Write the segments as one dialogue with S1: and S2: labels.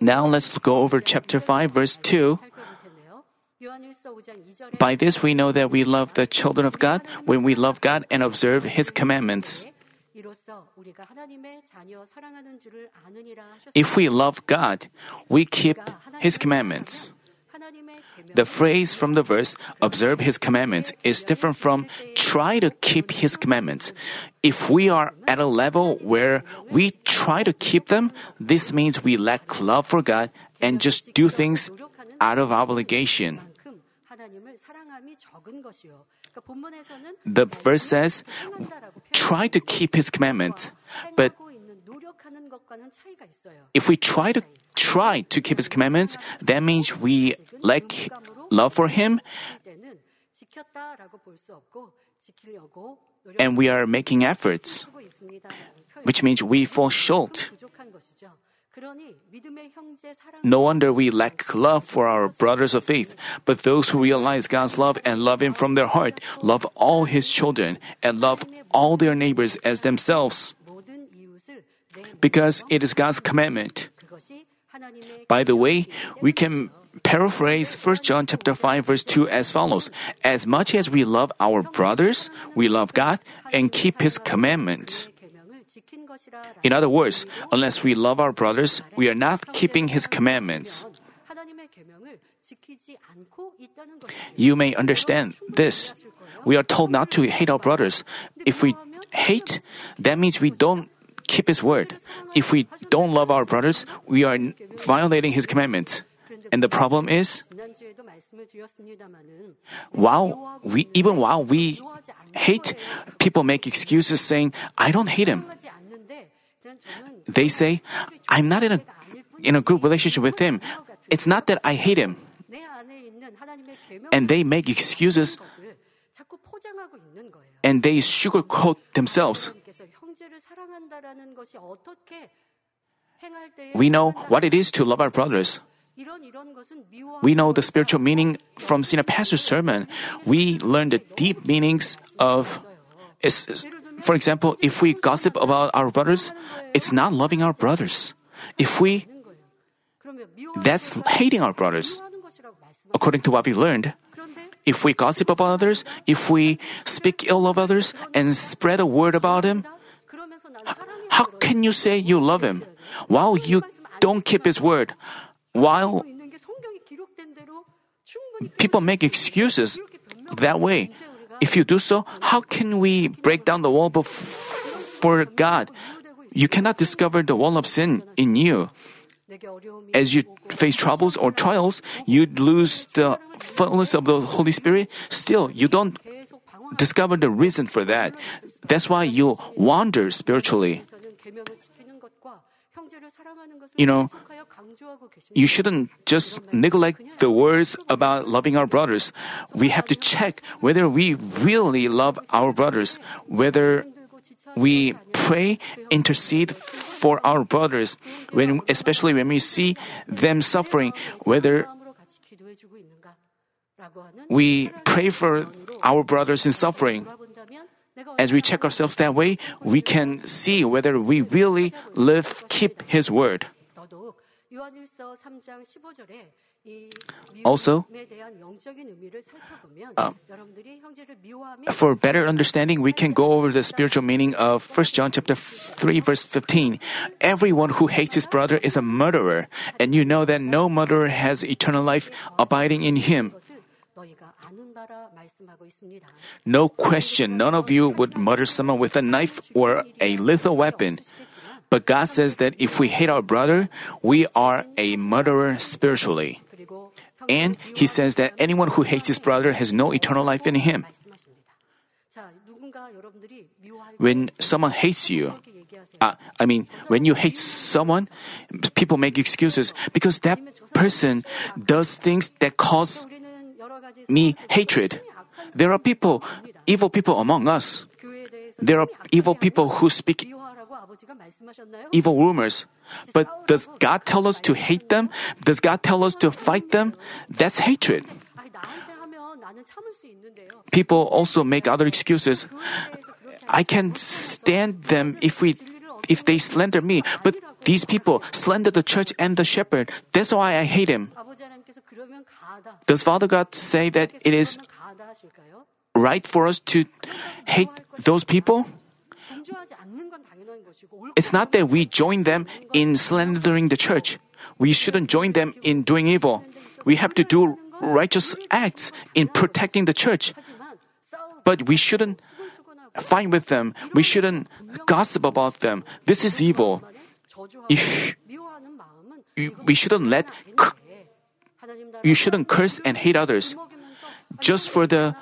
S1: Now let's go over chapter 5, verse 2. By this we know that we love the children of God when we love God and observe His commandments. If we love God, we keep His commandments. The phrase from the verse, observe his commandments, is different from try to keep his commandments. If we are at a level where we try to keep them, this means we lack love for God and just do things out of obligation. The verse says, try to keep his commandments, but if we try to try to keep his commandments, that means we lack love for him and we are making efforts, which means we fall short. No wonder we lack love for our brothers of faith, but those who realize God's love and love Him from their heart love all His children and love all their neighbors as themselves because it is God's commandment. By the way, we can paraphrase 1 John chapter 5 verse 2 as follows: As much as we love our brothers, we love God and keep his commandments. In other words, unless we love our brothers, we are not keeping his commandments. You may understand this. We are told not to hate our brothers. If we hate, that means we don't keep His word. If we don't love our brothers, we are violating His commandments. And the problem is, while we, even while we hate, people make excuses saying, I don't hate him. They say, I'm not in a, in a good relationship with him. It's not that I hate him. And they make excuses and they sugarcoat themselves. We know what it is to love our brothers. We know the spiritual meaning from senior pastor's sermon. We learn the deep meanings of. For example, if we gossip about our brothers, it's not loving our brothers. If we. That's hating our brothers. According to what we learned, if we gossip about others, if we speak ill of others and spread a word about
S2: them,
S1: how can you say you love Him while you don't keep His word? While people make excuses that way. If you do so, how can we break down the wall before God? You cannot discover the wall of sin in you. As you face troubles or trials, you lose the fullness of the Holy Spirit. Still, you don't discover the reason for that. That's why you wander spiritually. You know, you shouldn't just neglect the words about loving our brothers. We have to check whether we really love our brothers, whether we pray, intercede for our brothers, when, especially when we see them suffering, whether we pray for our brothers in suffering. As we check ourselves that way, we can see whether we really live, keep His word. Also, uh, for better understanding, we can go over the spiritual meaning of 1 John chapter 3 verse 15. Everyone who hates his brother is a murderer, and you know that no murderer has eternal life abiding in him. No question, none of you would murder someone with a knife or a lethal weapon. But God says that if we hate our brother, we are a murderer spiritually. And He says that anyone who hates his brother has no eternal life in him. When someone hates you, uh, I mean, when you hate someone, people make excuses because that person does things that cause me hatred. There are people, evil people among us. There are evil people who speak evil rumors. But does God tell us to hate them? Does God tell us to fight them? That's hatred. People also make other excuses. I can stand them if we if they slander me, but these people slander the church and the shepherd. That's why I hate him. Does Father God say that it is right for us to hate those people? It's not that we join them in slandering the church. We shouldn't join them in doing evil. We have to do righteous acts in protecting the church. But we shouldn't fight with them. We shouldn't gossip about them. This is evil. If we shouldn't let you shouldn't curse and hate others just for the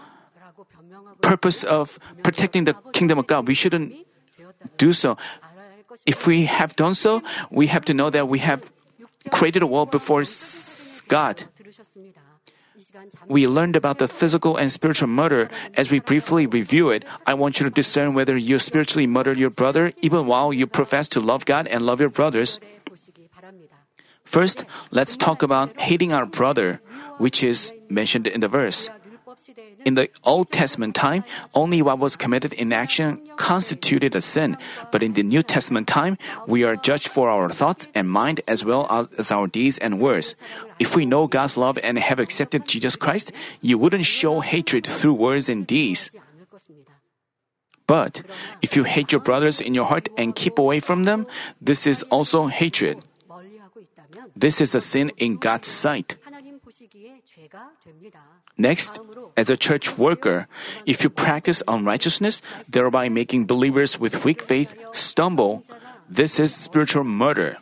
S1: purpose of protecting the kingdom of God. We shouldn't do so. If we have done so, we have to know that we have created a wall before God. We learned about the physical and spiritual murder. As we briefly review it, I want you to discern whether you spiritually murder your brother even while you profess to love God and love your brothers. First, let's talk about hating our brother, which is mentioned in the verse. In the Old Testament time, only what was committed in action constituted a sin, but in the New Testament time, we are judged for our thoughts and mind as well as our deeds and words. If we know God's love and have accepted Jesus Christ, you wouldn't show hatred through words and deeds. But if you hate your brothers in your heart and keep away from them, this is also hatred. This is a sin in God's sight. Next, as a church worker, if you practice unrighteousness, thereby making believers with weak faith stumble, this is spiritual murder.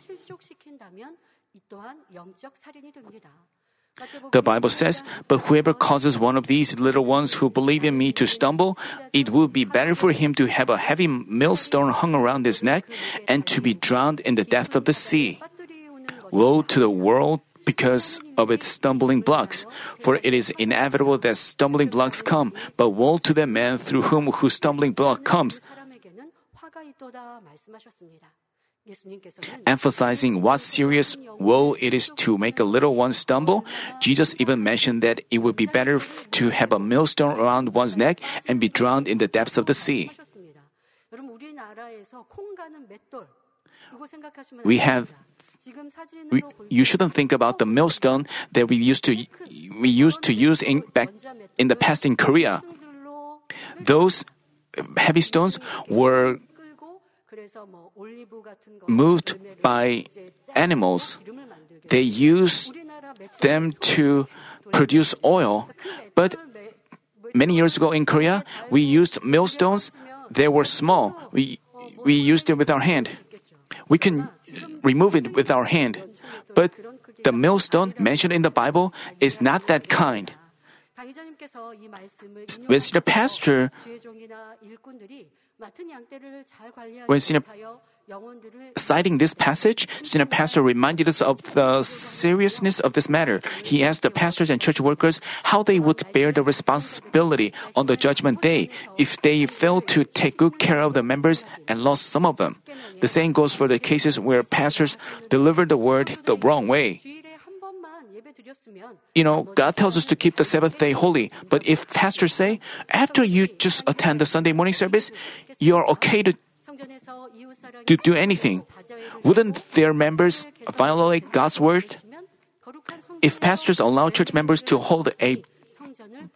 S1: The Bible says, But whoever causes one of these little ones who believe in me to stumble, it would be better for him to have a heavy millstone hung around his neck and to be drowned in the depth of the sea. Woe to the world because of its stumbling blocks, for it is inevitable that stumbling blocks come, but woe to the man through whom whose stumbling block comes. Emphasizing what serious woe it is to make a little one stumble, Jesus even mentioned that it would be better to have a millstone around one's neck and be drowned in the depths of the sea. We have we, you shouldn't think about the millstone that we used to we used to use in back in the past in Korea. Those heavy stones were moved by animals. They used them to produce oil, but many years ago in Korea, we used millstones. They were small. We we used them with our hand we can remove it with our hand. But the millstone mentioned in the Bible is not that kind. When senior pastor, when senior Citing this passage, senior pastor reminded us of the seriousness of this matter. He asked the pastors and church workers how they would bear the responsibility on the judgment day if they failed to take good care of the members and lost some of them. The same goes for the cases where pastors deliver the word the wrong way. You know, God tells us to keep the Sabbath day holy, but if pastors say, after you just attend the Sunday morning service, you're okay to to do anything. Wouldn't their members violate God's word? If pastors allow church members to hold a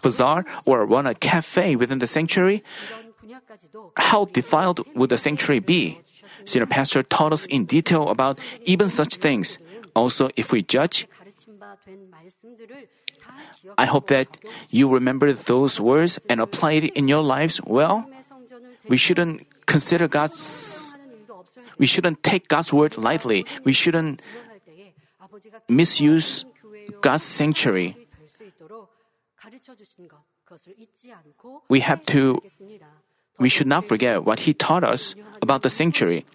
S1: bazaar or run a cafe within the sanctuary, how defiled would the sanctuary be? Senior pastor taught us in detail about even such things. Also, if we judge, I hope that you remember those words and apply it in your lives well. We shouldn't consider God's we shouldn't take God's word lightly. We shouldn't misuse God's sanctuary. We have to we should not forget what he taught us about the sanctuary,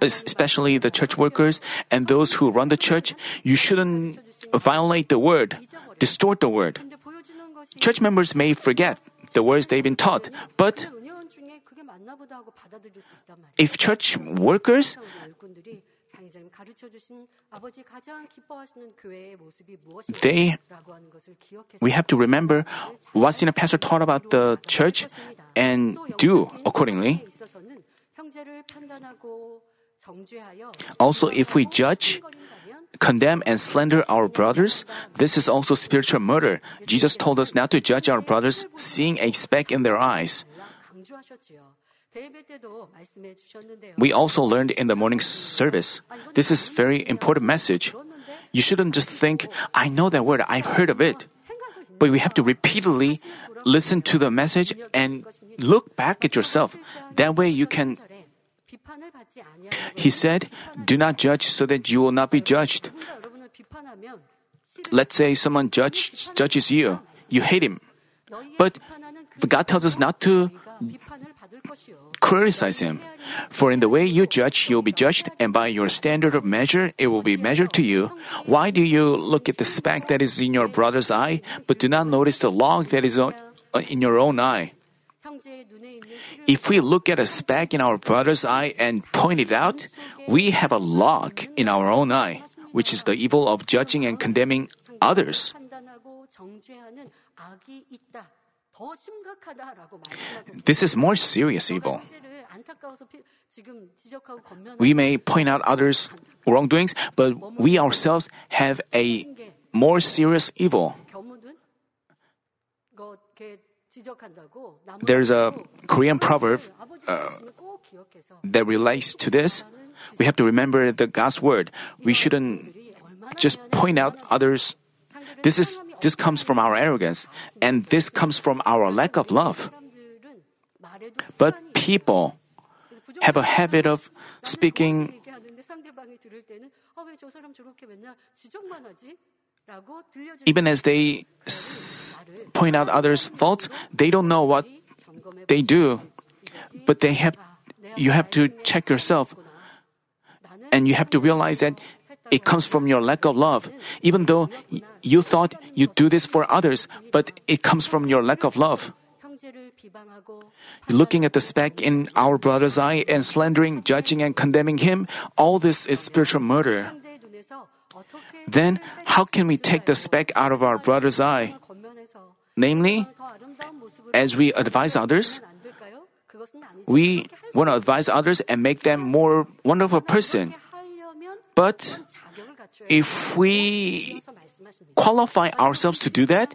S1: especially the church workers and those who run the church. You shouldn't violate the word, distort the word. Church members may forget the words they've been taught, but if church workers they, we have to remember what senior pastor taught about the church and do accordingly. Also, if we judge, condemn, and slander our brothers, this is also spiritual murder. Jesus told us not to judge our brothers, seeing a speck in their eyes. We also learned in the morning service. This is very important message. You shouldn't just think, I know that word, I've heard of it. But we have to repeatedly listen to the message and look back at yourself. That way you can. He said, Do not judge so that you will not be judged. Let's say someone judge, judges you, you hate him. But God tells us not to criticize him. For in the way you judge, you'll be judged, and by your standard of measure, it will be measured to you. Why do you look at the speck that is in your brother's eye, but do not notice the log that is uh, in your own eye? If we look at a speck in our brother's eye and point it out, we have a log in our own eye, which is the evil of judging and condemning others. This is more serious evil. We may point out others' wrongdoings, but we ourselves have a more serious evil. There's a Korean proverb
S2: uh,
S1: that relates to this. We have to remember the God's word. We shouldn't just point out others. This is this comes from our arrogance, and this comes from our lack of love. But people have a habit of speaking even as they point out others' faults, they don't know what they do. But they have, you have to check yourself, and you have to realize that it comes from your lack of love. Even though you thought you do this for others, but it comes from your lack of love. Looking at the speck in our brother's eye and slandering, judging, and condemning him, all this is spiritual murder. Then, how can we take the speck out of our brother's eye? Namely, as we advise others, we want to advise others and make them more wonderful person. But if we qualify ourselves to do that,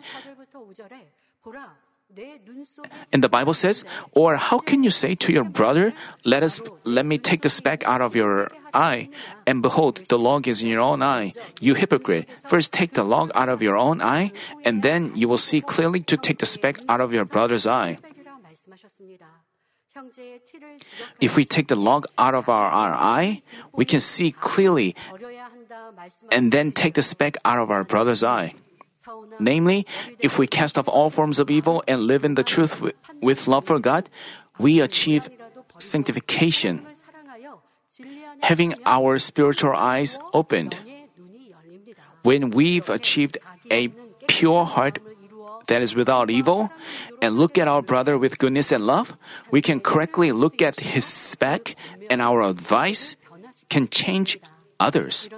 S1: and the Bible says, or how can you say to your brother, let us let me take the speck out of your eye, and behold, the log is in your own eye. You hypocrite, first take the log out of your own eye, and then you will see clearly to take the speck out of your brother's eye. If we take the log out of our, our eye, we can see clearly and then take the speck out of our brother's eye. Namely, if we cast off all forms of evil and live in the truth with, love for God, we achieve sanctification, having our spiritual eyes opened. When we've achieved a pure heart that is without evil and look at our brother with goodness and love, we can correctly look at his speck and our advice can change others.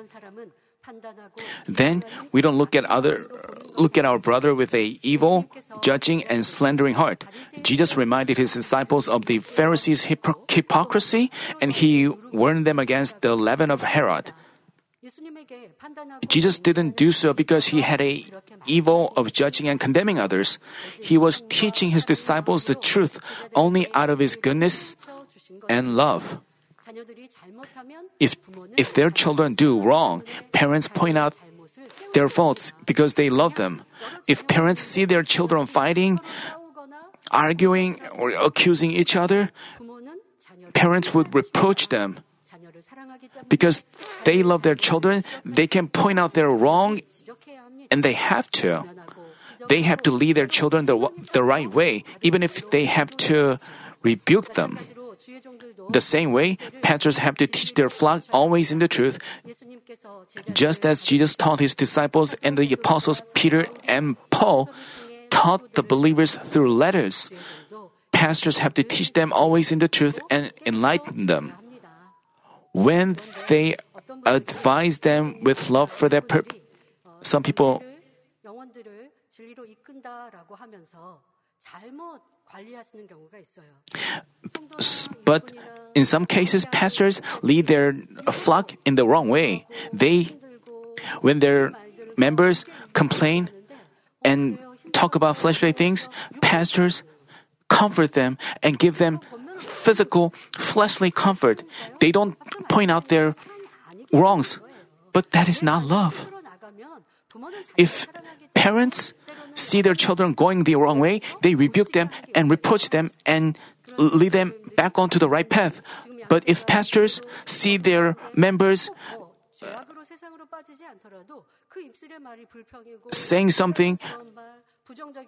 S1: Then we don't look at other look at our brother with a evil, judging and slandering heart. Jesus reminded his disciples of the Pharisees' hypocrisy and he warned them against the leaven of Herod. Jesus didn't do so because he had a evil of judging and condemning others. He was teaching his disciples the truth only out of his goodness and love. If, if their children do wrong, parents point out their faults because they love them. If parents see their children fighting, arguing, or accusing each other, parents would reproach them. Because they love their children, they can point out their wrong, and they have to. They have to lead their children the, the right way, even if they have to rebuke them. The same way, pastors have to teach their flock always in the truth, just as Jesus taught his disciples and the apostles Peter and Paul taught the believers through letters. Pastors have to teach them always in the truth and enlighten them. When they advise them with love for their purpose, some people but in some cases, pastors lead their flock in the wrong way. They, when their members complain and talk about fleshly things, pastors comfort them and give them physical, fleshly comfort. They don't point out their wrongs, but that is not love. If parents see their children going the wrong way, they rebuke them and reproach them and lead them back onto the right path. But if pastors see their members saying something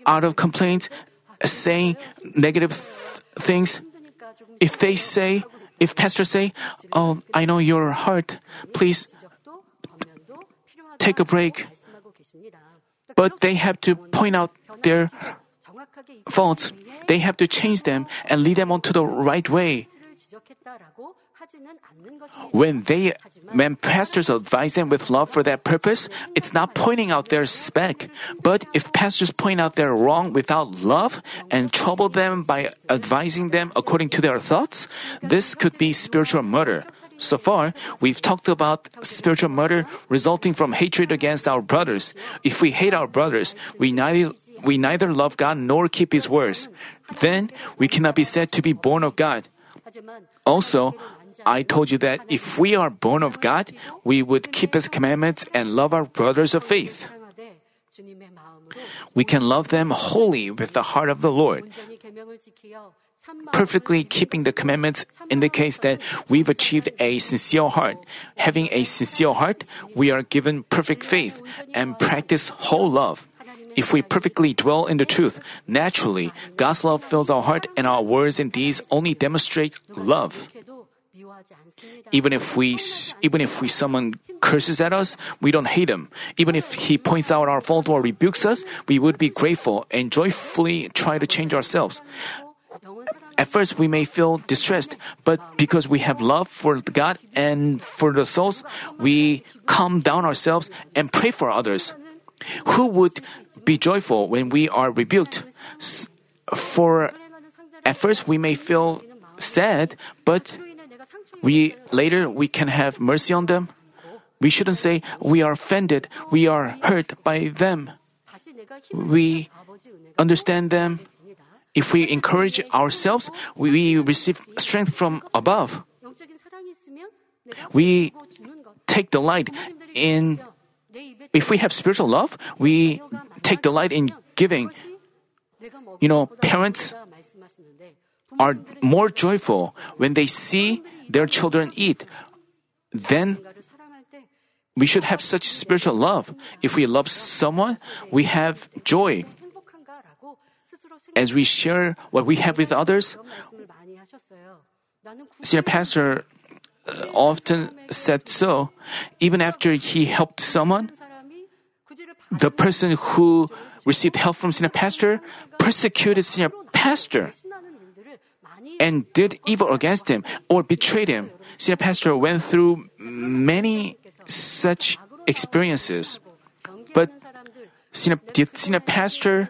S1: out of complaints, saying negative th- things, if they say, if pastors say, "Oh, I know your heart. Please take a break but they have to point out their faults. They have to change them and lead them onto the right way. When they, when pastors advise them with love for that purpose, it's not pointing out their speck. But if pastors point out their wrong without love and trouble them by advising them according to their thoughts, this could be spiritual murder. So far, we've talked about spiritual murder resulting from hatred against our brothers. If we hate our brothers, we neither, we neither love God nor keep His words. Then we cannot be said to be born of God. Also, I told you that if we are born of God, we would keep His commandments and love our brothers of faith. We can love them wholly with the heart of the Lord perfectly keeping the commandments indicates that we've achieved a sincere heart. Having a sincere heart, we are given perfect faith and practice whole love. If we perfectly dwell in the truth, naturally, God's love fills our heart and our words and deeds only demonstrate love. Even if we, even if we, someone curses at us, we don't hate him. Even if he points out our fault or rebukes us, we would be grateful and joyfully try to change ourselves. At first, we may feel distressed, but because we have love for God and for the souls, we calm down ourselves and pray for others. Who would be joyful when we are rebuked? For at first, we may feel sad, but we later we can have mercy on them. We shouldn't say we are offended, we are hurt by them. We understand them if we encourage ourselves, we receive strength from above. We take delight in, if we have spiritual love, we take delight in giving. You know, parents are more joyful when they see their children eat. Then we should have such spiritual love. If we love someone, we have joy as we share what we have with others, senior pastor uh, often said so. Even after he helped someone, the person who received help from senior pastor persecuted senior pastor and did evil against him or betrayed him. Senior pastor went through many such experiences. But senior, did senior pastor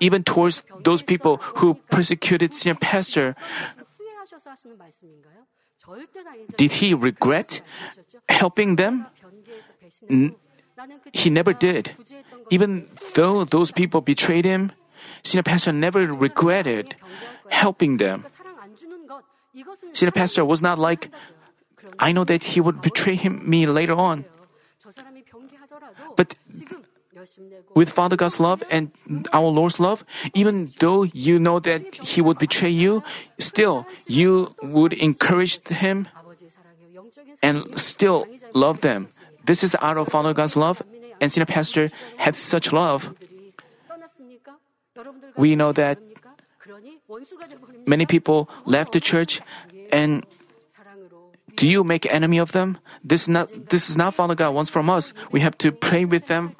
S1: even towards those people who persecuted senior pastor. Did he regret helping them?
S2: N-
S1: he never did. Even though those people betrayed him, senior pastor never regretted helping them. Senior pastor was not like, I know that he would betray him, me later on. But with Father God's love and our Lord's love, even though you know that He would betray you, still you would encourage Him and still love them. This is out of Father God's love, and senior pastor had such love. We know that many people left the church, and do you make enemy of them? This is not this is not Father God wants from us. We have to pray with them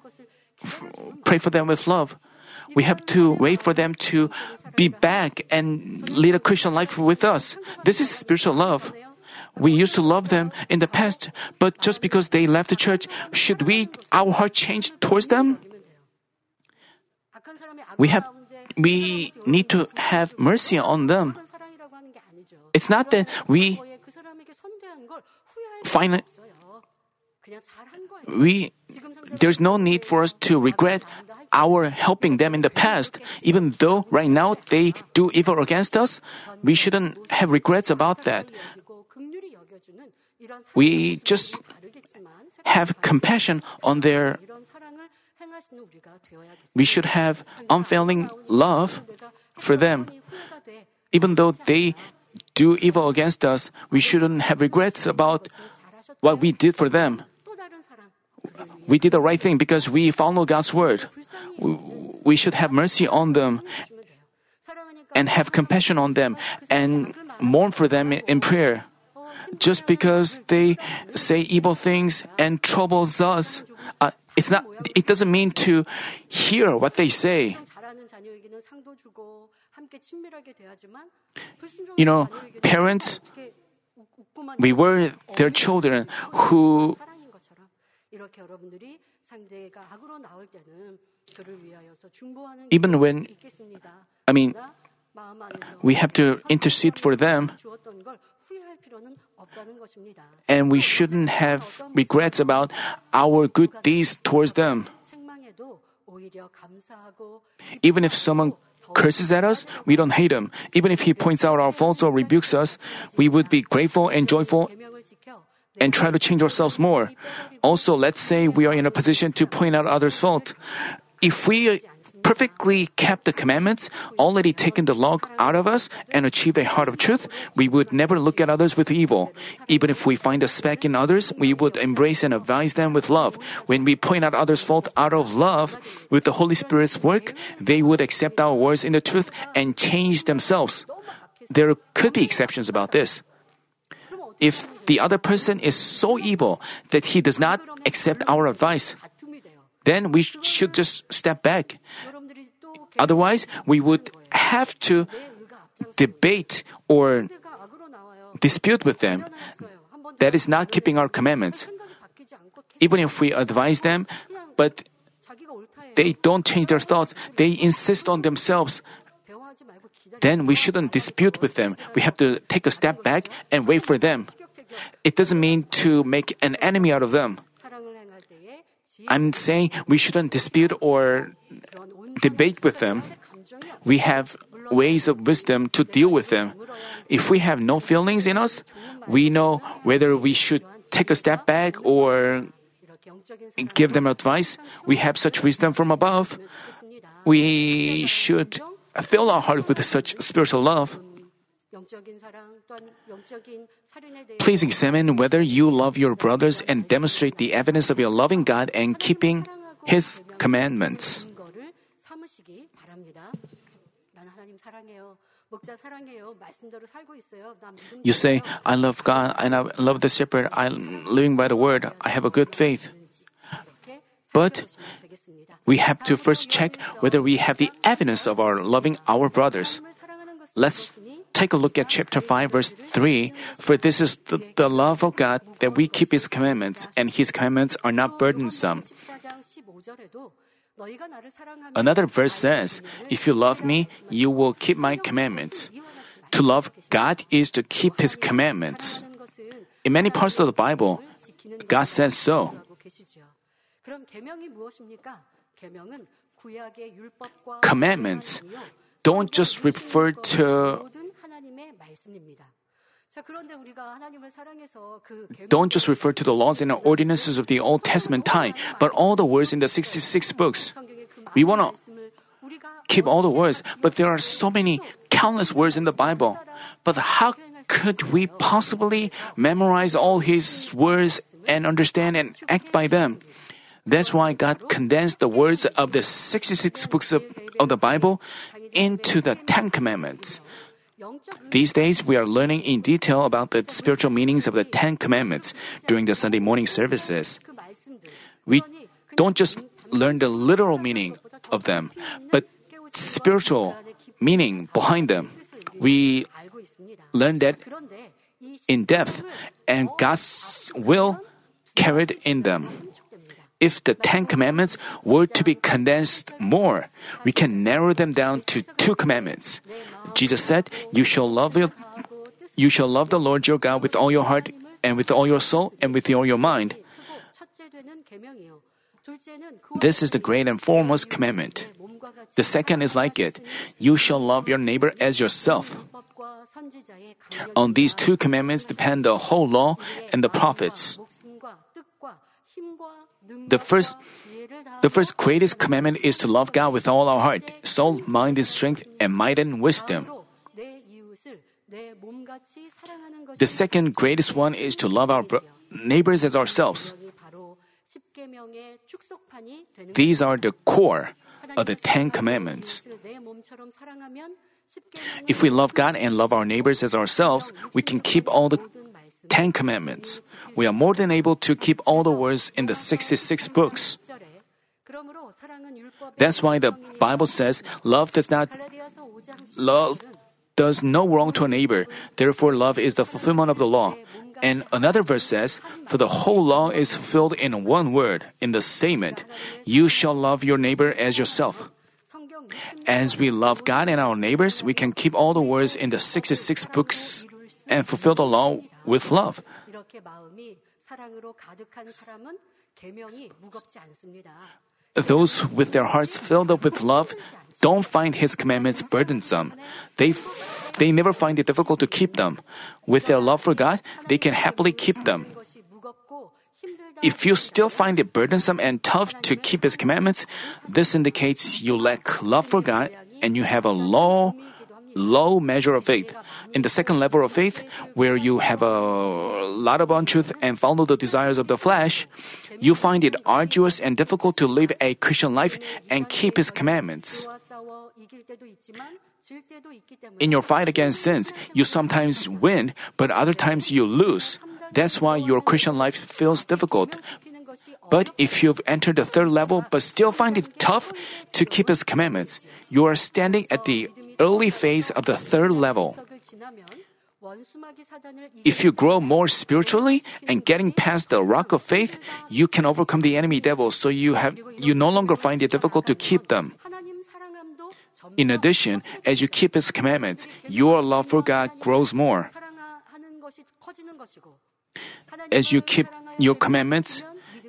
S1: pray for them with love. We have to wait for them to be back and lead a Christian life with us. This is spiritual love. We used to love them in the past, but just because they left the church, should we our heart change towards them? We have we need to have mercy on them. It's not that we find we there's no need for us to regret our helping them in the past. Even though right now they do evil against us, we shouldn't have regrets about that. We just have compassion on their. We should have unfailing love for them. Even though they do evil against us, we shouldn't have regrets about what we did for them we did the right thing because we follow God's word. We should have mercy on them and have compassion on them and mourn for them in prayer. Just because they say evil things and troubles us, uh, it's not. It doesn't mean to hear what they say. You know, parents, we were their children who even when, I mean, we have to intercede for them, and we shouldn't have regrets about our good deeds towards them. Even if someone curses at us, we don't hate him. Even if he points out our faults or rebukes us, we would be grateful and joyful and try to change ourselves more. Also, let's say we are in a position to point out others' fault. If we perfectly kept the commandments, already taken the log out of us, and achieved a heart of truth, we would never look at others with evil. Even if we find a speck in others, we would embrace and advise them with love. When we point out others' fault out of love, with the Holy Spirit's work, they would accept our words in the truth and change themselves. There could be exceptions about this if the other person is so evil that he does not accept our advice, then we should just step back. Otherwise, we would have to debate or dispute with them. That is not keeping our commandments. Even if we advise them, but they don't change their thoughts, they insist on themselves, then we shouldn't dispute with them. We have to take a step back and wait for them. It doesn't mean to make an enemy out of them. I'm saying we shouldn't dispute or debate with them. We have ways of wisdom to deal with them. If we have no feelings in us, we know whether we should take a step back or give them advice. We have such wisdom from above. We should fill our heart with such spiritual love. Please examine whether you love your brothers and demonstrate the evidence of your loving God and keeping His commandments. You say, I love God and I love the shepherd. I'm living by the word. I have a good faith. But we have to first check whether we have the evidence of our loving our brothers. Let's take a look at chapter 5, verse 3. For this is the, the love of God that we keep His commandments, and His commandments are not burdensome. Another verse says, If you love me, you will keep my commandments. To love God is to keep His commandments. In many parts of the Bible, God says so. Commandments don't just refer to don't just refer to the laws and ordinances of the Old Testament time, but all the words in the 66 books. We
S2: want to
S1: keep all the words, but there are so many countless words in the Bible. But how could we possibly memorize all his words and understand and act by them? That's why God condensed the words of the 66 books of, of the Bible into the Ten Commandments. These days, we are learning in detail about the spiritual meanings of the Ten Commandments during the Sunday morning services. We don't just learn the literal meaning of them, but spiritual meaning behind them. We learn that in depth, and God's will carried in them if the Ten Commandments were to be condensed more, we can narrow them down to two commandments. Jesus said, You shall love your you shall love the Lord your God with all your heart and with all your soul and with all your mind. This is the great and foremost commandment. The second is like it you shall love your neighbor as yourself. On these two commandments depend the whole law and the prophets. The first, the first greatest commandment is to love God with all our heart, soul, mind, and strength, and might and wisdom. The second greatest one is to love our bro- neighbors as ourselves. These are the core of the Ten Commandments. If we love God and love our neighbors as ourselves, we can keep all the Ten Commandments. We are more than able to keep all the words in the 66 books. That's why the Bible says love does not love does no wrong to a neighbor. Therefore love is the fulfillment of the law. And another verse says, For the whole law is fulfilled in one word, in the statement, You shall love your neighbor as yourself. As we love God and our neighbors, we can keep all the words in the 66 books and fulfill the law with love. Those with their hearts filled up with love don't find His commandments burdensome. They, f- they never find it difficult to keep them. With their love for God, they can happily keep them. If you still find it burdensome and tough to keep His commandments, this indicates you lack love for God and you have a low, low measure of faith. In the second level of faith, where you have a lot of untruth and follow the desires of the flesh, you find it arduous and difficult to live a Christian life and keep His commandments. In your fight against sins, you sometimes win, but other times you lose. That's why your Christian life feels difficult. But if you've entered the third level but still find it tough to keep His commandments, you are standing at the early phase of the third level. If you grow more spiritually and getting past the rock of faith, you can overcome the enemy devil so you have you no longer find it difficult to keep them. In addition, as you keep his commandments, your love for God grows more. As you keep your commandments,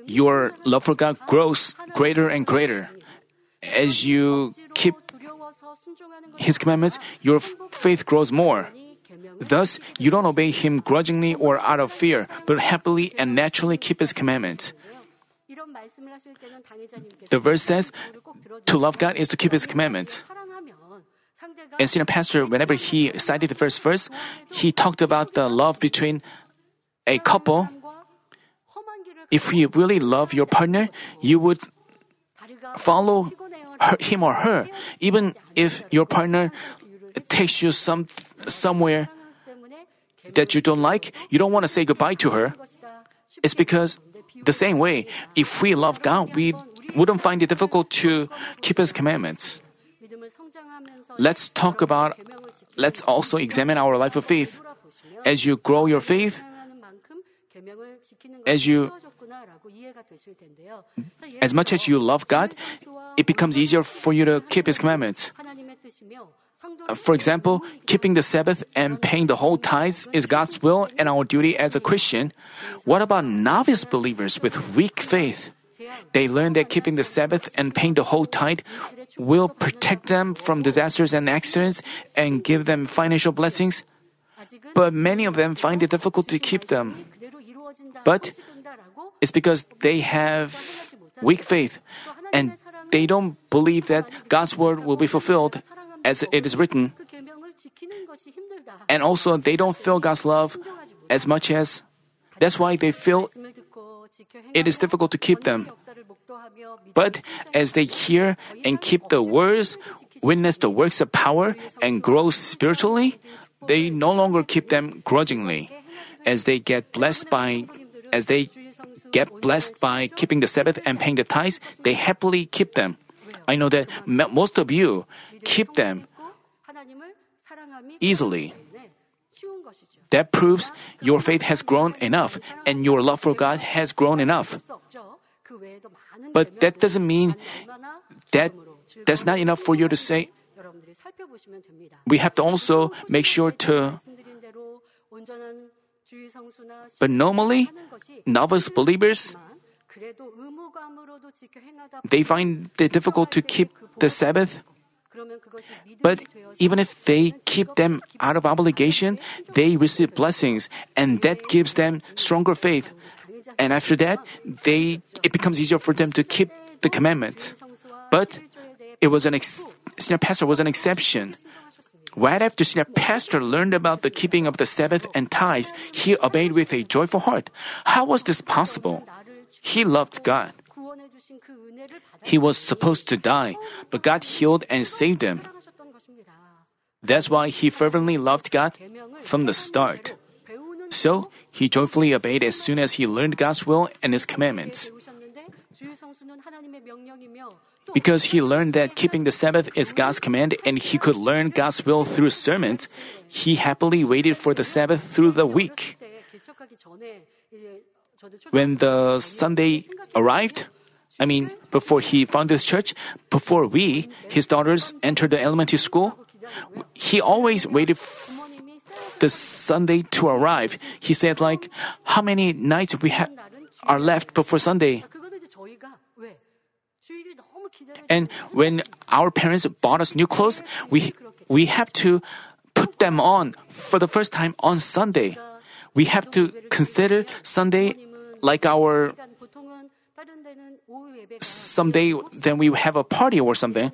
S1: your love for God grows greater and greater. As you his commandments, your faith grows more. Thus, you don't obey him grudgingly or out of fear, but happily and naturally keep his commandments. The verse says, to love God is to keep his commandments. And senior pastor, whenever he cited the first verse, he talked about the love between a couple. If you really love your partner, you would follow him or her, even if your partner takes you some somewhere that you don't like. You don't want to say goodbye to her. It's because the same way, if we love God, we wouldn't find it difficult to keep His commandments. Let's talk about. Let's also examine our life of faith. As you grow your faith, as you as much as you love God, it becomes easier for you to keep His commandments. Uh, for example, keeping the Sabbath and paying the whole tithes is God's will and our duty as a Christian. What about novice believers with weak faith? They learn that keeping the Sabbath and paying the whole tithe will protect them from disasters and accidents and give them financial blessings. But many of them find it difficult to keep them. But it's because they have weak faith and they don't believe that God's word will be fulfilled as it is written. And also, they don't feel God's love as much as. That's why they feel it is difficult to keep them. But as they hear and keep the words, witness the works of power, and grow spiritually, they no longer keep them grudgingly. As they get blessed by, as they get blessed by keeping the Sabbath and paying the tithes, they happily keep them. I know that most of you keep them easily. That proves your faith has grown enough and your love for God has grown enough. But that doesn't mean that that's not enough for you to say. We have to also make sure to but normally, novice believers they find it difficult to keep the Sabbath. But even if they keep them out of obligation, they receive blessings, and that gives them stronger faith. And after that, they it becomes easier for them to keep the commandment. But it was an ex- senior pastor was an exception. Right after Senior Pastor learned about the keeping of the Sabbath and tithes, he obeyed with a joyful heart. How was this possible? He loved God. He was supposed to die, but God healed and saved him. That's why he fervently loved God from the start. So, he joyfully obeyed as soon as he learned God's will and his commandments. Because he learned that keeping the Sabbath is God's command and he could learn God's will through sermons, he happily waited for the Sabbath through the week. When the Sunday arrived, I mean, before he founded his church, before we, his daughters, entered the elementary school, he always waited the Sunday to arrive. He said, like, how many nights we ha- are left before Sunday? And when our parents bought us new clothes, we, we have to put them on for the first time on Sunday. We have to consider Sunday like our someday then we have a party or something.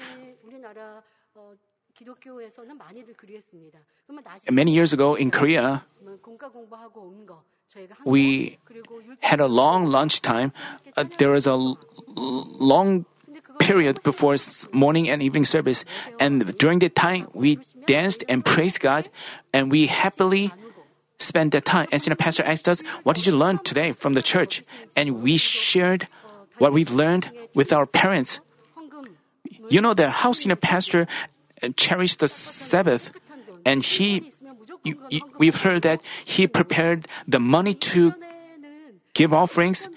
S1: Many years ago in Korea, we had a long lunchtime. Uh, there was a l- long period before morning and evening service. And during that time, we danced and praised God, and we happily spent that time. And Senior Pastor asked us, What did you learn today from the church? And we shared what we've learned with our parents. You know, the house Senior Pastor uh, cherished the Sabbath, and he you, you, we've heard that he prepared the money to give offerings.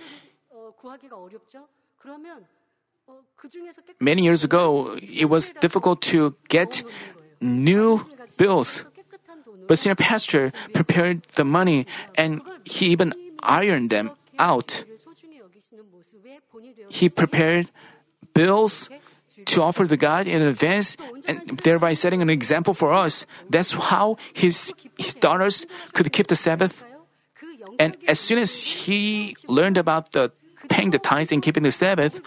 S1: Many years ago, it was difficult to get new bills. But senior pastor prepared the money and he even ironed them out. He prepared bills to offer to God in advance and thereby setting an example for us. That's how his, his daughters could keep the Sabbath. And as soon as he learned about the paying the tithes and keeping the Sabbath,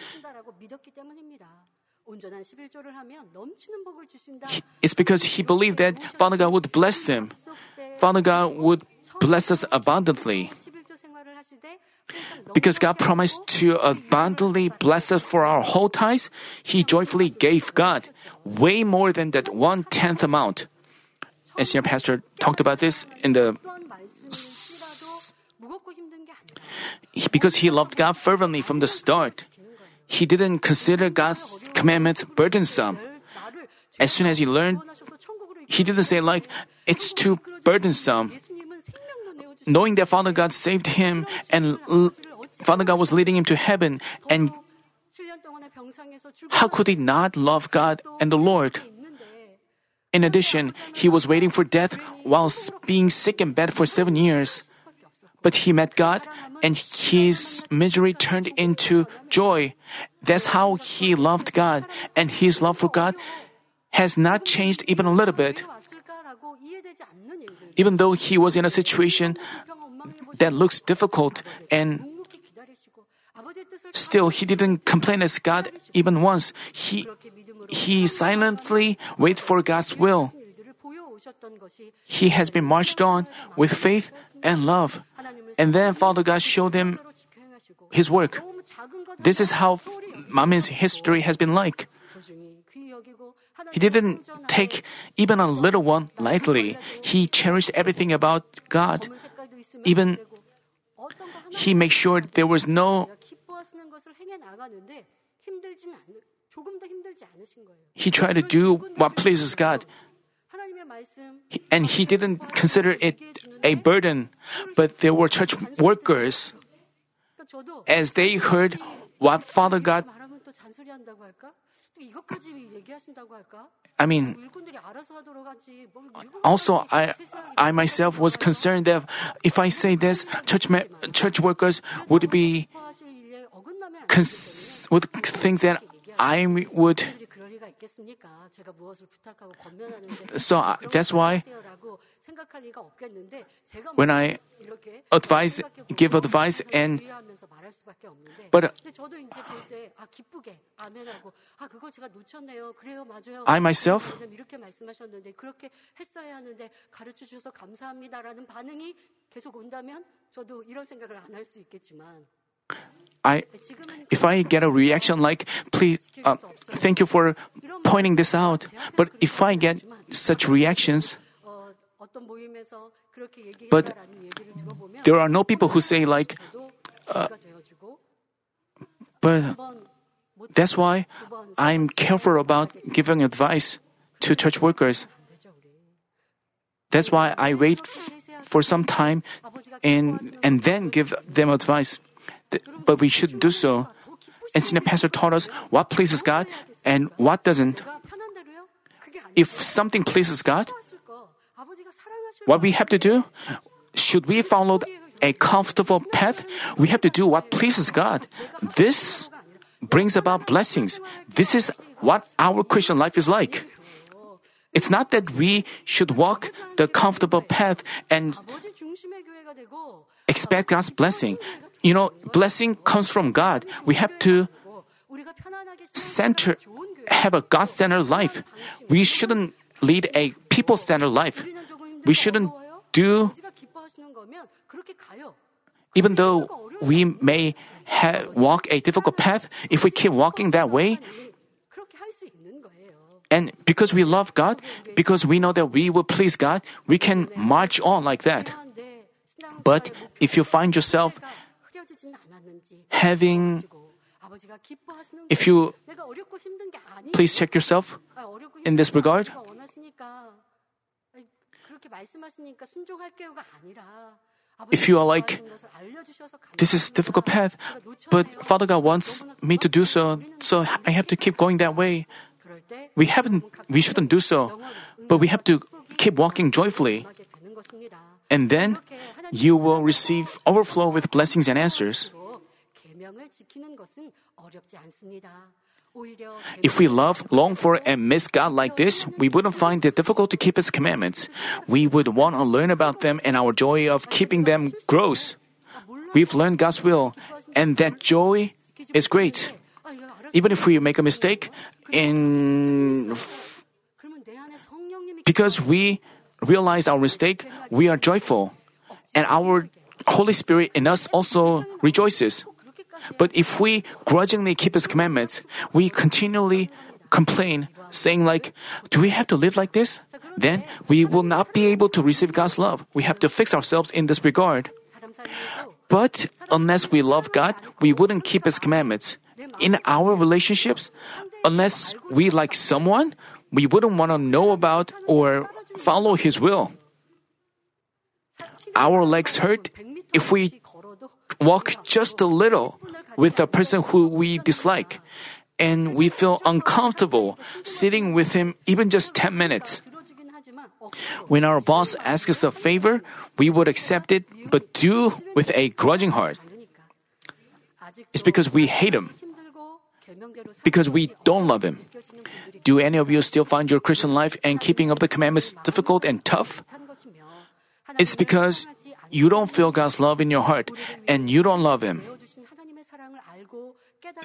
S1: it's because he believed that Father God would bless him. Father God would bless us abundantly. Because God promised to abundantly bless us for our whole tithes, He joyfully gave God way more than that one tenth amount. And Senior Pastor talked about this in the. Because he loved God fervently from the start he didn't consider God's commandments burdensome. As soon as he learned, he didn't say, like, it's too burdensome. Knowing that Father God saved him and l- Father God was leading him to heaven, and how could he not love God and the Lord? In addition, he was waiting for death while being sick in bed for seven years. But he met God and his misery turned into joy. That's how he loved God and his love for God has not changed even a little bit. Even though he was in a situation that looks difficult and still he didn't complain as God even once. He he silently waited for God's will. He has been marched on with faith and love. And then Father God showed him his work. This is how Manmin's history has been like. He didn't take even a little one lightly. He cherished everything about God. Even he made sure there was no he tried to do what pleases God and he didn't consider it a burden, but there were church workers. As they heard what Father God I mean, also I, I myself was concerned that if I say this, church church workers would be cons- would think that I would.
S2: 분들이 그럴 리가 있겠습니까? 제가 무엇을 부탁하고 권면하는데
S1: So I-
S2: 그런
S1: that's
S2: 거
S1: why
S2: 하세요라고 생각할 리가 없겠는데 제가
S1: when
S2: 뭐
S1: I
S2: 이렇게
S1: advise,
S2: 생각해보고
S1: give advice and
S2: 주의하면서 말할 수밖에 없는데
S1: But-
S2: 근데 저도 이제 볼 때 아 기쁘게 아멘하고 아 그거 제가 놓쳤네요. 그래요, 맞아요.
S1: I myself- I, if I get a reaction like, please, uh, thank you for pointing this out, but if I get such reactions, but there are no people who say like,
S2: uh,
S1: but that's why I'm careful about giving advice to church workers. That's why I wait f- for some time and and then give them advice but we should do so. And senior pastor taught us what pleases God and what doesn't. If something pleases God, what we have to do, should we follow a comfortable path? We have to do what pleases God. This brings about blessings. This is what our Christian life is like. It's not that we should walk the comfortable path and expect God's blessing you know, blessing comes from God. We have to center, have a God centered life. We shouldn't lead a
S2: people centered life.
S1: We shouldn't do, even though we may ha- walk a difficult path, if we keep walking that way, and because we love God, because we know that we will please God, we can march on like that. But if you find yourself having if you please check yourself in this regard. if you are like this is difficult path but father god wants me to do so so i have to keep going that way. we haven't we shouldn't do so but we have to keep walking joyfully. and then you will receive overflow with blessings and answers. If we love, long for, and miss God like this, we wouldn't find it difficult to keep His commandments. We would want to learn about them, and our joy of keeping them grows. We've learned God's will, and that joy is great. Even if we make a mistake, in because we realize our mistake, we are joyful and our Holy Spirit in us also rejoices. But if we grudgingly keep His commandments, we continually complain, saying like, do we have to live like this? Then we will not be able to receive God's love. We have to fix ourselves in this regard. But unless we love God, we wouldn't keep His commandments. In our relationships, unless we like someone, we wouldn't want to know about or follow His will our legs hurt if we walk just a little with a person who we dislike, and we feel uncomfortable sitting with him even just 10 minutes. When our boss asks us a favor, we would accept it, but do with a grudging heart. It's because we hate him, because we don't love him. Do any of you still find your Christian life and keeping of the commandments difficult and tough? It's because you don't feel God's love in your heart and you don't love Him.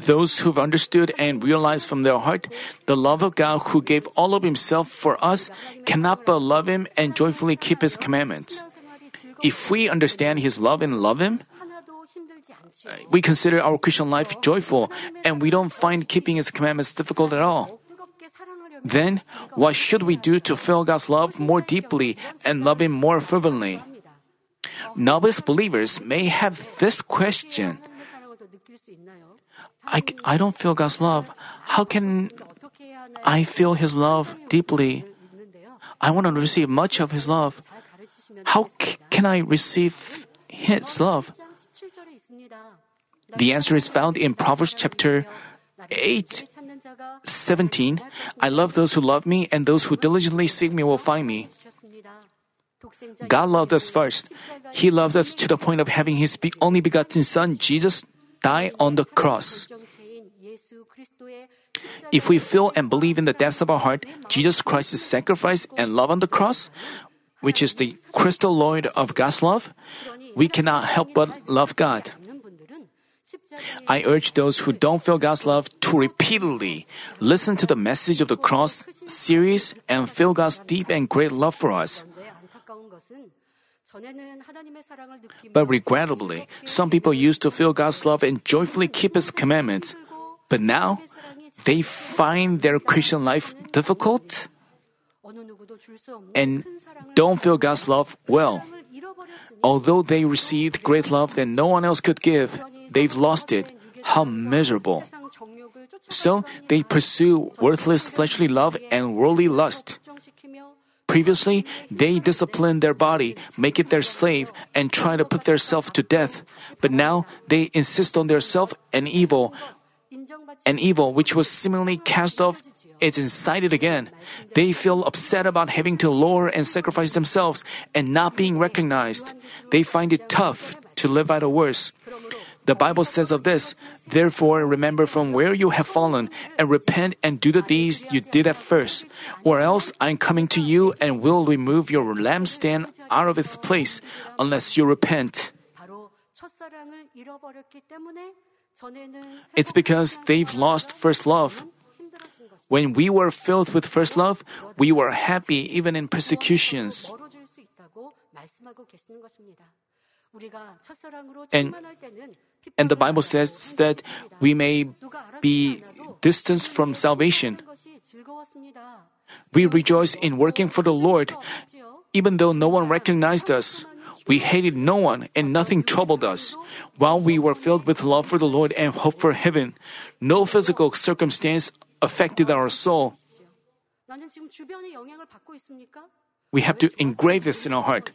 S1: Those who've understood and realized from their heart the love of God who gave all of Himself for us cannot but love Him and joyfully keep His commandments. If we understand His love and love Him, we consider our Christian life joyful and we don't find keeping His commandments difficult at all. Then, what should we do to feel God's love more deeply and love Him more fervently? Novice believers may have this question I, I don't feel God's love. How can I feel His love deeply? I want to receive much of His love. How c- can I receive His love? The answer is found in Proverbs chapter 8 17. I love those who love me, and those who diligently seek me will find me. God loved us first. He loved us to the point of having His only begotten Son, Jesus, die on the cross. If we feel and believe in the depths of our heart Jesus Christ's sacrifice and love on the cross, which is the crystal crystalloid of God's love, we cannot help but love God. I urge those who don't feel God's love to repeatedly listen to the message of the cross series and feel God's deep and great love for us. But regrettably, some people used to feel God's love and joyfully keep His commandments. But now, they find their Christian life difficult and don't feel God's love well. Although they received great love that no one else could give, they've lost it. How miserable. So they pursue worthless fleshly love and worldly lust. Previously, they discipline their body, make it their slave, and try to put their self to death. But now they insist on their self and evil, an evil which was seemingly cast off is incited again. They feel upset about having to lower and sacrifice themselves and not being recognized. They find it tough to live out a worse. The Bible says of this, Therefore, remember from where you have fallen, and repent and do the deeds you did at first. Or else I am coming to you and will remove your lampstand out of its place, unless you repent. It's because they've lost first love. When we were filled with first love, we were happy even in persecutions. And, and the Bible says that we may be distanced from salvation. We rejoice in working for the Lord, even though no one recognized us. We hated no one and nothing troubled us. While we were filled with love for the Lord and hope for heaven, no physical circumstance affected our soul. We have to engrave this in our heart.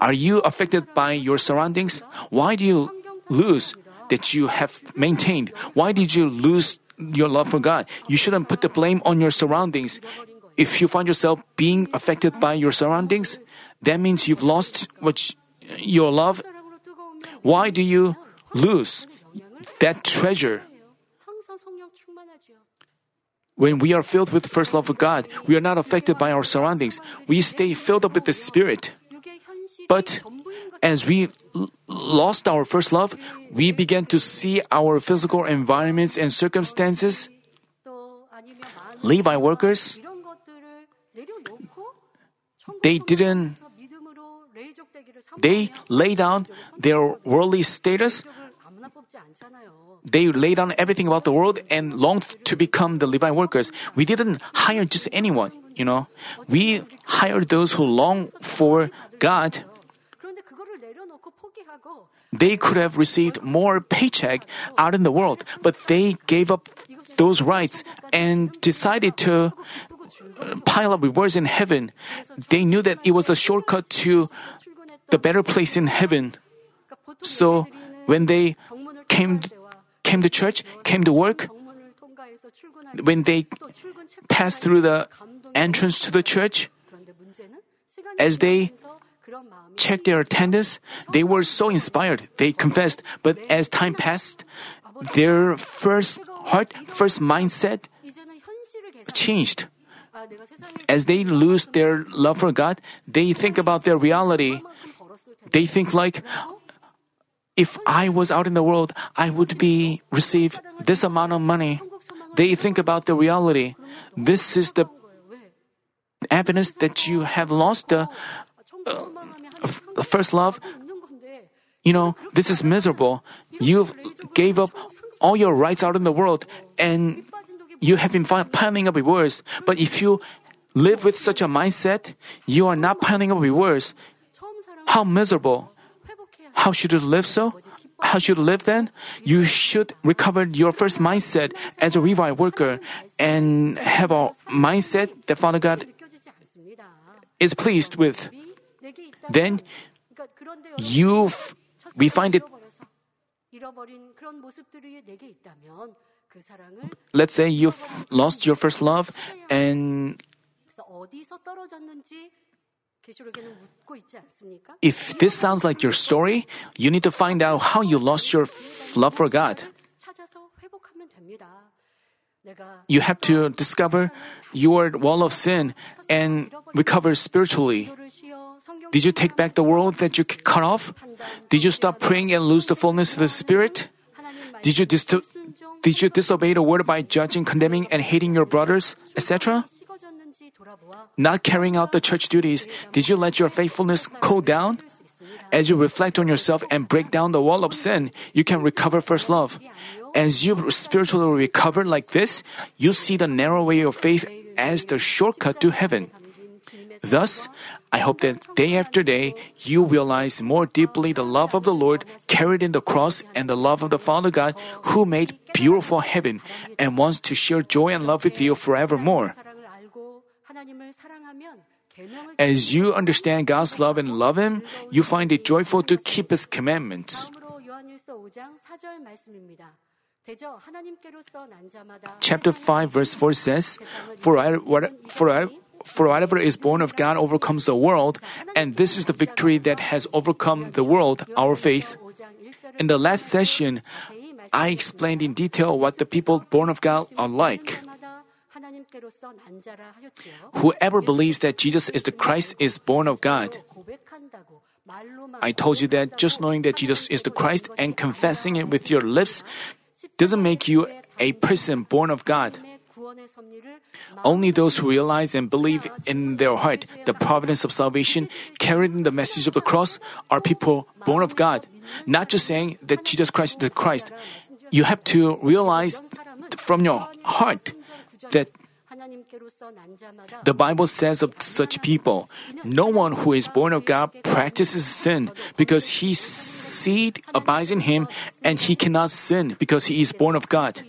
S1: Are you affected by your surroundings? Why do you lose that you have maintained? Why did you lose your love for God? You shouldn't put the blame on your surroundings. If you find yourself being affected by your surroundings, that means you've lost what your love. Why do you lose that treasure? When we are filled with the first love of God, we are not affected by our surroundings. We stay filled up with the Spirit. But as we lost our first love, we began to see our physical environments and circumstances. Levi workers, they didn't, they lay down their worldly status. They lay down everything about the world and longed to become the Levi workers. We didn't hire just anyone, you know. We hired those who long for God. They could have received more paycheck out in the world, but they gave up those rights and decided to uh, pile up rewards in heaven. They knew that it was the shortcut to the better place in heaven. So when they came came to church, came to work, when they passed through the entrance to the church, as they checked their attendance, they were so inspired. They confessed, but as time passed, their first heart, first mindset changed. As they lose their love for God, they think about their reality. They think like, if I was out in the world, I would be receive this amount of money. They think about the reality. This is the evidence that you have lost the uh, first love, you know, this is miserable. You gave up all your rights out in the world and you have been piling up rewards. But if you live with such a mindset, you are not piling up rewards. How miserable. How should you live so? How should you live then? You should recover your first mindset as a Levi worker and have a mindset that Father God is pleased with then you we find it Let's say you've lost your first love and if this sounds like your story, you need to find out how you lost your love for God. You have to discover your wall of sin and recover spiritually. Did you take back the world that you cut off? Did you stop praying and lose the fullness of the Spirit? Did you, dis- did you disobey the word by judging, condemning, and hating your brothers, etc.? Not carrying out the church duties, did you let your faithfulness cool down? As you reflect on yourself and break down the wall of sin, you can recover first love. As you spiritually recover like this, you see the narrow way of faith as the shortcut to heaven. Thus, I hope that day after day you realize more deeply the love of the Lord carried in the cross and the love of the Father God who made beautiful heaven and wants to share joy and love with you forevermore. As you understand God's love and love Him, you find it joyful to keep His commandments. Chapter 5, verse 4 says, For, I, what, for, I, for whatever is born of God overcomes the world, and this is the victory that has overcome the world, our faith. In the last session, I explained in detail what the people born of God are like. Whoever believes that Jesus is the Christ is born of God. I told you that just knowing that Jesus is the Christ and confessing it with your lips doesn't make you a person born of God. Only those who realize and believe in their heart the providence of salvation carried in the message of the cross are people born of God. Not just saying that Jesus Christ is the Christ. You have to realize from your heart that the Bible says of such people, no one who is born of God practices sin because his seed abides in him and he cannot sin because he is born of God.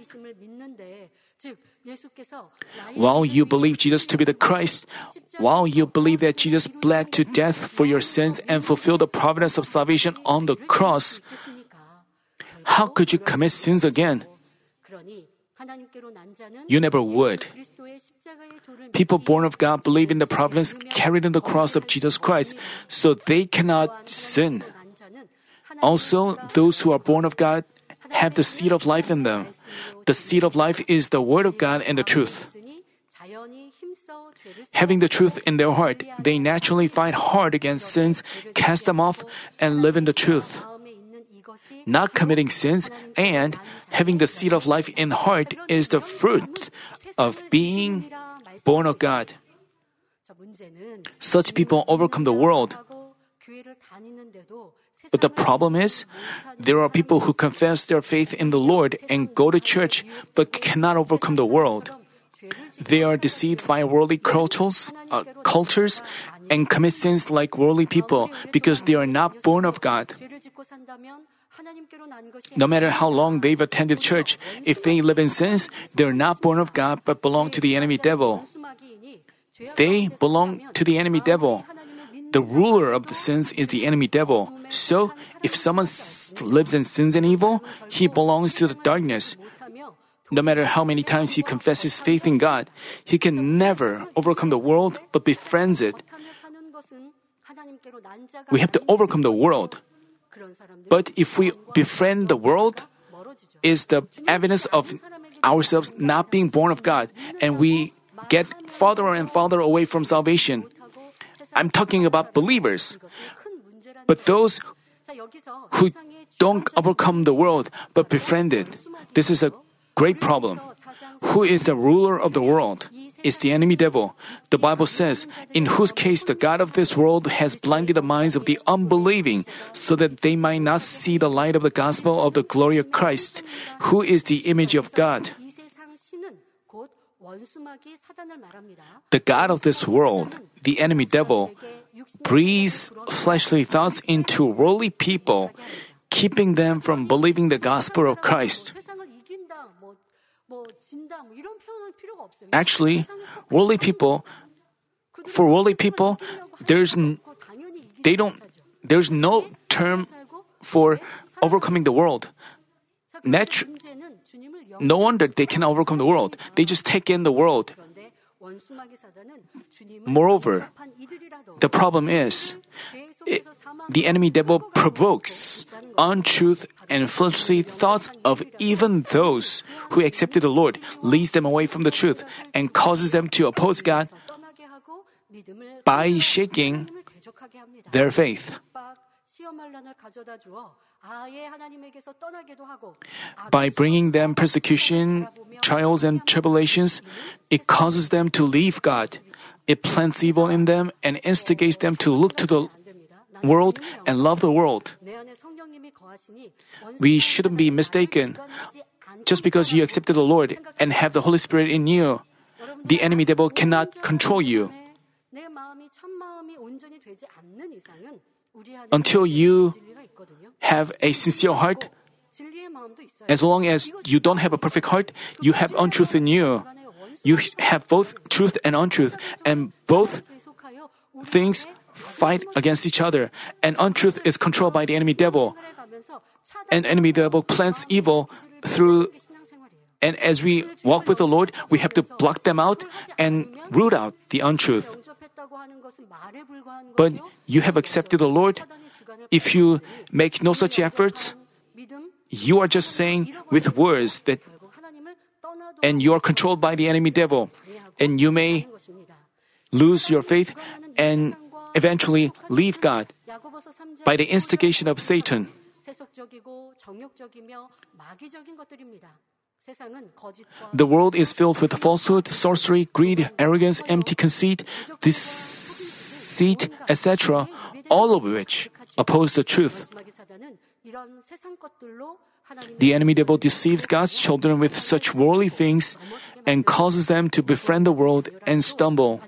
S1: While you believe Jesus to be the Christ, while you believe that Jesus bled to death for your sins and fulfilled the providence of salvation on the cross, how could you commit sins again? You never would. People born of God believe in the providence carried in the cross of Jesus Christ, so they cannot sin. Also, those who are born of God have the seed of life in them. The seed of life is the Word of God and the truth. Having the truth in their heart, they naturally fight hard against sins, cast them off, and live in the truth not committing sins, and having the seed of life in heart is the fruit of being born of God. Such people overcome the world. But the problem is, there are people who confess their faith in the Lord and go to church but cannot overcome the world. They are deceived by worldly cultures, uh, cultures and commit sins like worldly people because they are not born of God. No matter how long they've attended church, if they live in sins, they're not born of God but belong to the enemy devil. They belong to the enemy devil. The ruler of the sins is the enemy devil. So, if someone lives in sins and evil, he belongs to the darkness. No matter how many times he confesses faith in God, he can never overcome the world but befriends it. We have to overcome the world. But if we befriend the world, is the evidence of ourselves not being born of God, and we get farther and farther away from salvation. I'm talking about believers. But those who don't overcome the world but befriend it, this is a great problem. Who is the ruler of the world? is the enemy devil. The Bible says, in whose case the God of this world has blinded the minds of the unbelieving, so that they might not see the light of the gospel of the glory of Christ, who is the image of God. The God of this world, the enemy devil, breathes fleshly thoughts into worldly people, keeping them from believing the gospel of Christ. Actually, worldly people, for worldly people, there's they don't there's no term for overcoming the world. Natu- no wonder they can overcome the world. They just take in the world. Moreover, the problem is it, the enemy devil provokes untruth and fleshly thoughts of even those who accepted the Lord leads them away from the truth and causes them to oppose God by shaking their faith. By bringing them persecution, trials, and tribulations, it causes them to leave God. It plants evil in them and instigates them to look to the world and love the world. We shouldn't be mistaken. Just because you accepted the Lord and have the Holy Spirit in you, the enemy devil cannot control you. Until you have a sincere heart, as long as you don't have a perfect heart, you have untruth in you. You have both truth and untruth, and both things fight against each other, and untruth is controlled by the enemy devil. And enemy devil plants evil through and as we walk with the Lord, we have to block them out and root out the untruth. But you have accepted the Lord. If you make no such efforts, you are just saying with words that, and you are controlled by the enemy devil, and you may lose your faith and eventually leave God by the instigation of Satan. The world is filled with falsehood, sorcery, greed, arrogance, empty conceit, deceit, etc., all of which oppose the truth. The enemy devil deceives God's children with such worldly things and causes them to befriend the world and stumble.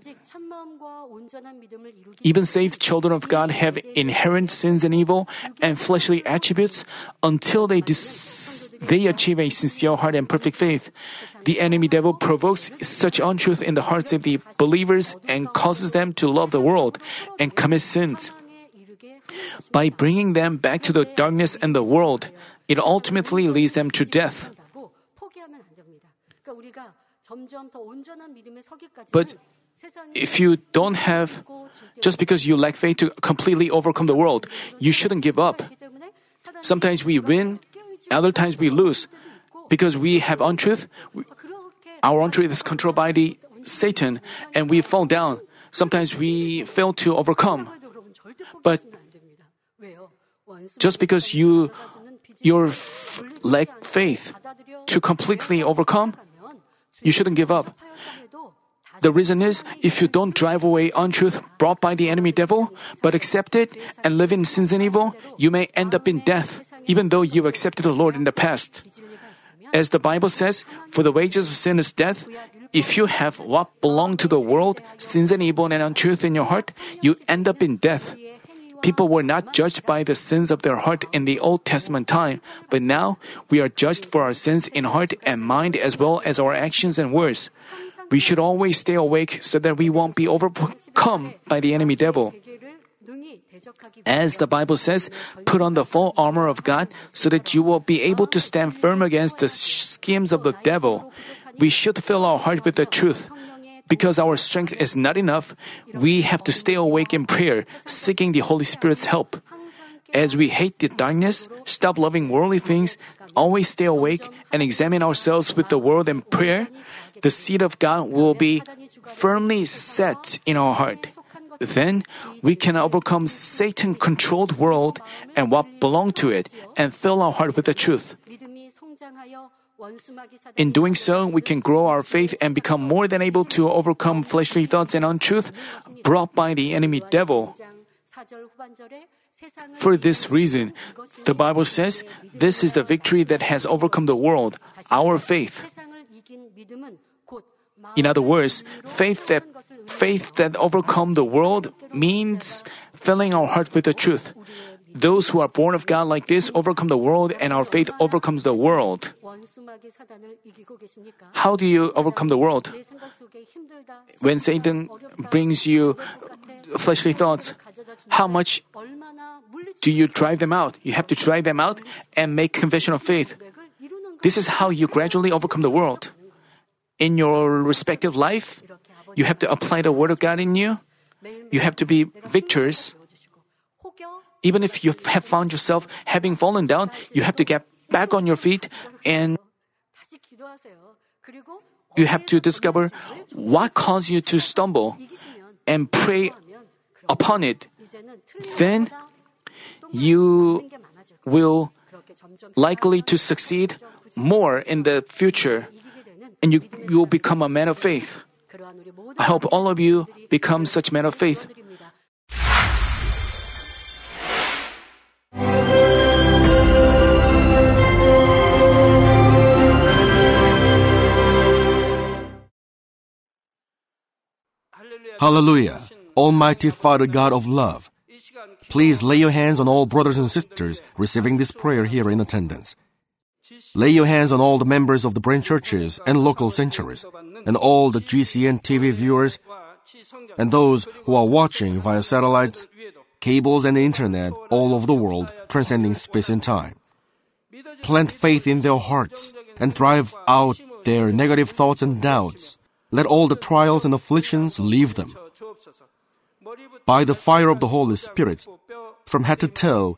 S1: Even saved children of God have inherent sins and evil and fleshly attributes until they dis- they achieve a sincere heart and perfect faith. The enemy devil provokes such untruth in the hearts of the believers and causes them to love the world and commit sins. By bringing them back to the darkness and the world, it ultimately leads them to death. But if you don't have, just because you lack faith to completely overcome the world, you shouldn't give up. Sometimes we win, other times we lose. Because we have untruth, our untruth is controlled by the Satan, and we fall down. Sometimes we fail to overcome. But just because you your lack faith to completely overcome, you shouldn't give up. The reason is if you don't drive away untruth brought by the enemy devil, but accept it and live in sins and evil, you may end up in death, even though you accepted the Lord in the past. As the Bible says, for the wages of sin is death. If you have what belong to the world, sins and evil and untruth in your heart, you end up in death. People were not judged by the sins of their heart in the Old Testament time, but now we are judged for our sins in heart and mind as well as our actions and words. We should always stay awake so that we won't be overcome by the enemy devil. As the Bible says, put on the full armor of God so that you will be able to stand firm against the schemes of the devil. We should fill our heart with the truth. Because our strength is not enough, we have to stay awake in prayer, seeking the Holy Spirit's help. As we hate the darkness, stop loving worldly things, always stay awake, and examine ourselves with the word and prayer, the seed of God will be firmly set in our heart. Then we can overcome Satan controlled world and what belong to it and fill our heart with the truth. In doing so, we can grow our faith and become more than able to overcome fleshly thoughts and untruth brought by the enemy devil. For this reason, the Bible says, this is the victory that has overcome the world, our faith. In other words, faith that faith that overcomes the world means filling our heart with the truth. Those who are born of God like this overcome the world and our faith overcomes the world. How do you overcome the world? When Satan brings you fleshly thoughts, how much do you drive them out? You have to drive them out and make confession of faith. This is how you gradually overcome the world in your respective life, you have to apply the Word of God in you. You have to be victors. Even if you have found yourself having fallen down, you have to get back on your feet and you have to discover what caused you to stumble and pray upon it. Then you will likely to succeed more in the future and you, you will become a man of faith. I hope all of you become such men of faith.
S3: Hallelujah. Almighty Father God of love, please lay your hands on all brothers and sisters receiving this prayer here in attendance. Lay your hands on all the members of the branch churches and local sanctuaries, and all the GCN TV viewers, and those who are watching via satellites, cables, and the internet all over the world, transcending space and time. Plant faith in their hearts and drive out their negative thoughts and doubts. Let all the trials and afflictions leave them. By the fire of the Holy Spirit, from head to toe,